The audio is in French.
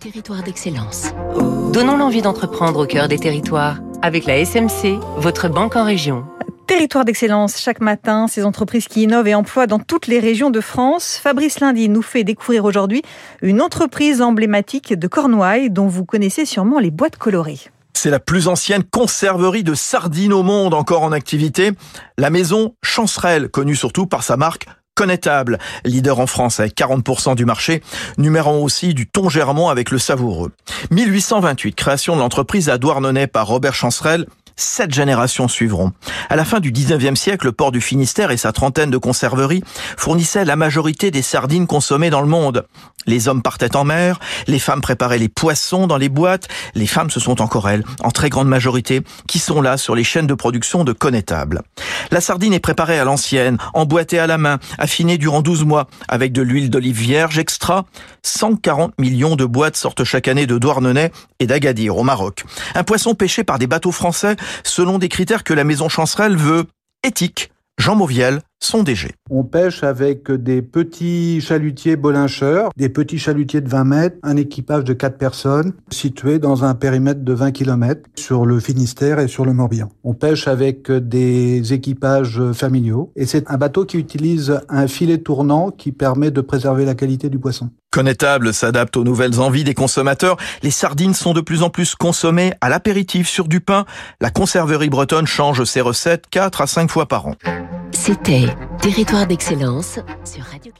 Territoire d'excellence. Donnons l'envie d'entreprendre au cœur des territoires avec la SMC, votre banque en région. Territoire d'excellence, chaque matin, ces entreprises qui innovent et emploient dans toutes les régions de France. Fabrice Lundi nous fait découvrir aujourd'hui une entreprise emblématique de Cornouailles dont vous connaissez sûrement les boîtes colorées. C'est la plus ancienne conserverie de sardines au monde encore en activité. La maison Chancerelle, connue surtout par sa marque Connétable, leader en France avec 40% du marché, numéro aussi du thon germont avec le savoureux. 1828, création de l'entreprise à Douarnenez par Robert Chancerelle, sept générations suivront. À la fin du 19e siècle, le port du Finistère et sa trentaine de conserveries fournissaient la majorité des sardines consommées dans le monde. Les hommes partaient en mer, les femmes préparaient les poissons dans les boîtes, les femmes ce sont encore elles, en très grande majorité, qui sont là sur les chaînes de production de connétables. La sardine est préparée à l'ancienne, emboîtée à la main, affinée durant 12 mois, avec de l'huile d'olive vierge extra. 140 millions de boîtes sortent chaque année de Douarnenez et d'Agadir au Maroc. Un poisson pêché par des bateaux français selon des critères que la maison Chancerelle veut éthique. Jean Mauviel, son DG. On pêche avec des petits chalutiers bolincheurs, des petits chalutiers de 20 mètres, un équipage de 4 personnes situé dans un périmètre de 20 km sur le Finistère et sur le Morbihan. On pêche avec des équipages familiaux et c'est un bateau qui utilise un filet tournant qui permet de préserver la qualité du poisson. Connétable s'adapte aux nouvelles envies des consommateurs. Les sardines sont de plus en plus consommées à l'apéritif sur du pain. La conserverie bretonne change ses recettes 4 à 5 fois par an. C'était Territoire d'excellence sur Radio